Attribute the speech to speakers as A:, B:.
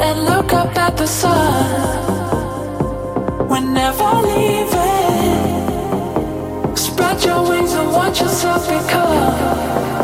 A: and look up at the sun. We're never leaving. Spread your wings and watch yourself become.